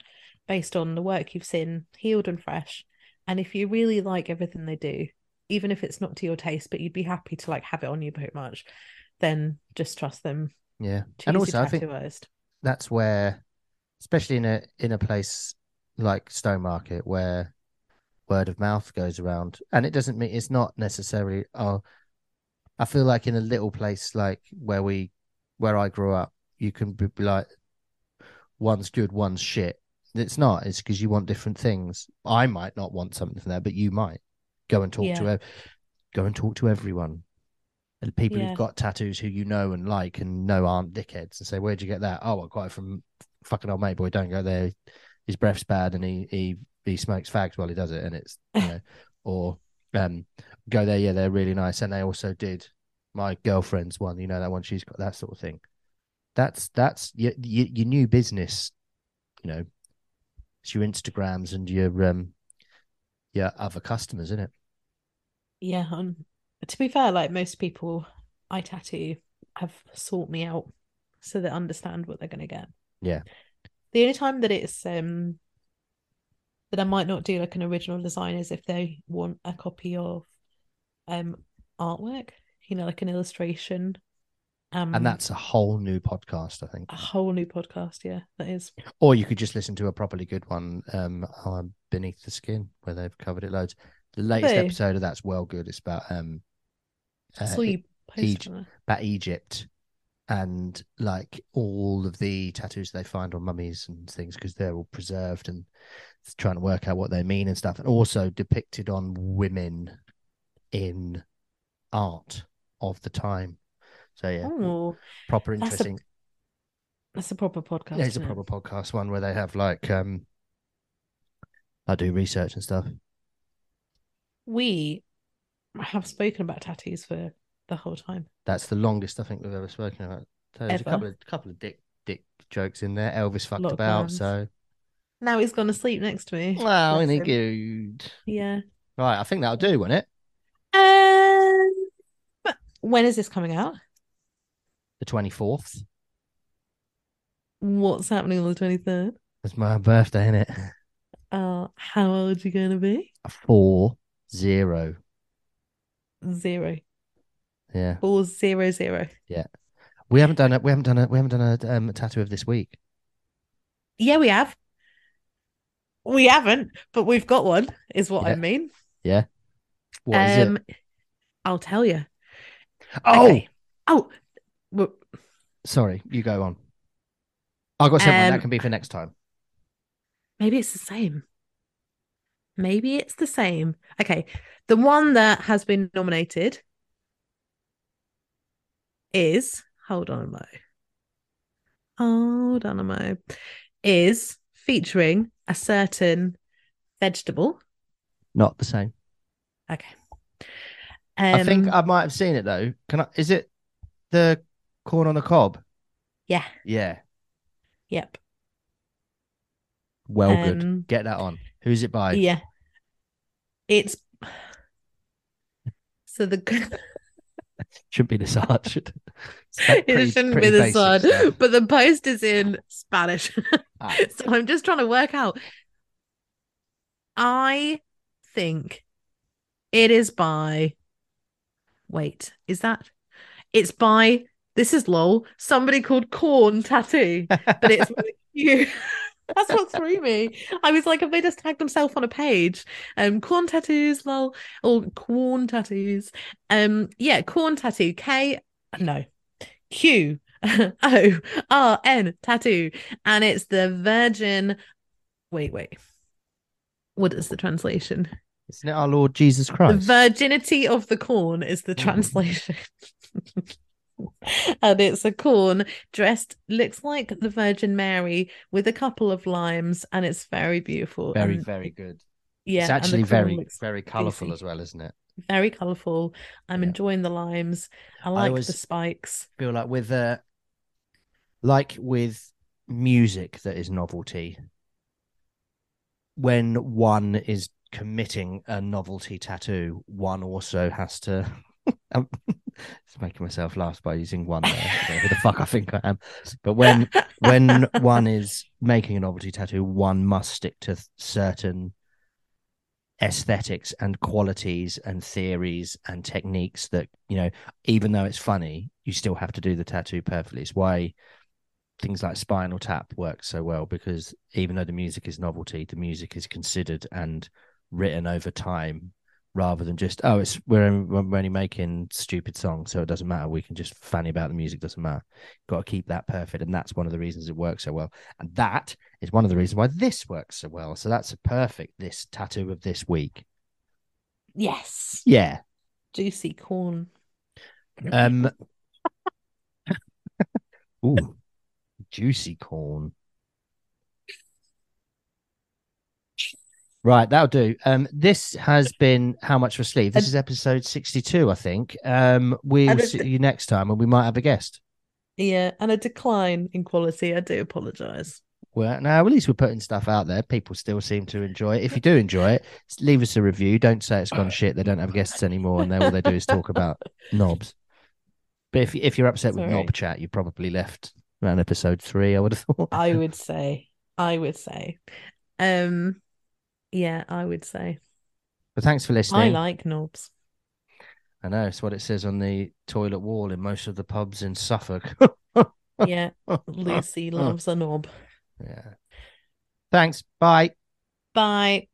based on the work you've seen, healed and fresh. And if you really like everything they do, even if it's not to your taste, but you'd be happy to like have it on you pretty much, then just trust them. Yeah. Choose and also I think artist. that's where especially in a in a place like Stowmarket where word of mouth goes around and it doesn't mean it's not necessarily oh I feel like in a little place like where we where I grew up you can be like one's good one's shit. It's not it's because you want different things. I might not want something from there but you might. Go and talk to Yeah. ev- go and talk to everyone. And people Yeah. who've got tattoos who you know and like and know aren't dickheads and say where'd you get that? Oh I got it from fucking old mate boy don't go there. His breath's bad and he he he smokes fags while he does it. And it's you know or um go there yeah they're really nice. And they also did my girlfriend's one you know that one she's got that sort of thing that's that's your your, your new business you know it's your instagrams and your um your other customers isn't it Yeah. Um, to be fair, like most people I tattoo have sought me out so they understand what they're gonna get. Yeah. The only time that it's um that I might not do like an original design is if they want a copy of um artwork. You know, like an illustration. Um, and that's a whole new podcast, I think. a whole new podcast. Yeah, that is. Or you could just listen to a properly good one um, on Beneath the Skin, where they've covered it loads. The latest they? episode of that's well good. It's about um, I uh, saw you post Egypt. on it. about Egypt and like all of the tattoos they find on mummies and things because they're all preserved and trying to work out what they mean and stuff. And also depicted on women in art of the time. So yeah, Oh, proper that's a interesting. that's a proper podcast. Yeah, it's a it? proper podcast one where they have like um I do research and stuff. We have spoken about tattoos for the whole time. That's the longest I think we've ever spoken about. So there's a couple of couple of dick dick jokes in there. Elvis fucked about, so Now he's gone to sleep next to me. wow, Bless isn't him. good? Yeah. Right, I think that'll do, won't it? But when is this coming out? The twenty fourth. What's happening on the 23rd? It's my birthday, isn't it? Uh, how old are you going to be? Four zero. Zero. Yeah, Four zero zero. Yeah. we haven't done it. We haven't done it. We haven't done a um, tattoo of this week. Yeah, we have. We haven't, but we've got one, is what I mean. Yeah. What is um, it? I'll tell you. Oh, Okay. Oh, well, sorry. You go on. I got something that Um, can be for next time. maybe it's the same. Maybe it's the same. Okay. The one that has been nominated is, hold on a mo. Hold on a mo. Is featuring a certain vegetable. Not the same. Okay. I think Um, I might have seen it though. Can I? Is it the corn on the cob? yeah. Yeah. Yep. Well, good. Um, Get that on. Who's it by? Yeah. It's so the Should be this hard. Should pretty- it shouldn't be this hard, stuff. but the post is in Spanish. Ah. so I'm just trying to work out. I think it is by. Wait, is that? It's by. This is lol. Somebody called Corn Tattoo, but it's Q. That's what threw me. I was like, have they just tagged themselves on a page? Um, corn tattoos, lol, or corn tattoos. Um, yeah, corn tattoo. K, no, Q O R N tattoo, and it's the Virgin. Wait, wait. What is the translation? Isn't it our Lord Jesus Christ? The virginity of the corn is the translation. and it's a corn dressed, looks like the Virgin Mary with a couple of limes, and it's very beautiful. very, and very good. yeah, it's actually very, very colourful as well, isn't it? very colourful. I'm Yeah. enjoying the limes. I like always- the spikes. feel like with uh like with music that is novelty when one is committing a novelty tattoo one also has to I'm just making myself laugh by using one there. Who the fuck I think I am. But when when one is making a novelty tattoo, one must stick to certain aesthetics and qualities and theories and techniques that you know even though it's funny you still have to do the tattoo perfectly it's why things like spinal tap work so well because even though the music is novelty the music is considered and written over time rather than just oh it's we're only, we're only making stupid songs so it doesn't matter. We can just fanny about the music doesn't matter. Got to keep that perfect and that's one of the reasons it works so well. And that is one of the reasons why this works so well. So that's a perfect this tattoo of this week. Yes, yeah. Juicy corn. um ooh juicy corn Right, that'll do. Um, this has been how much for a sleeve. This is episode sixty-two, I think. Um, we'll see you next time, and we might have a guest. Yeah, and a decline in quality. I do apologize. Well, now at least we're putting stuff out there. People still seem to enjoy it. If you do enjoy it, leave us a review. Don't say it's gone shit. They don't have guests anymore, and they, all they do is talk about knobs. But if if you're upset with knob chat, you probably left around episode three. I would have thought. I would say. I would say. Um, yeah, I would say. But thanks for listening. I like knobs. I know it's what it says on the toilet wall in most of the pubs in Suffolk. Yeah, Lucie loves a knob. yeah. Thanks. Bye. Bye.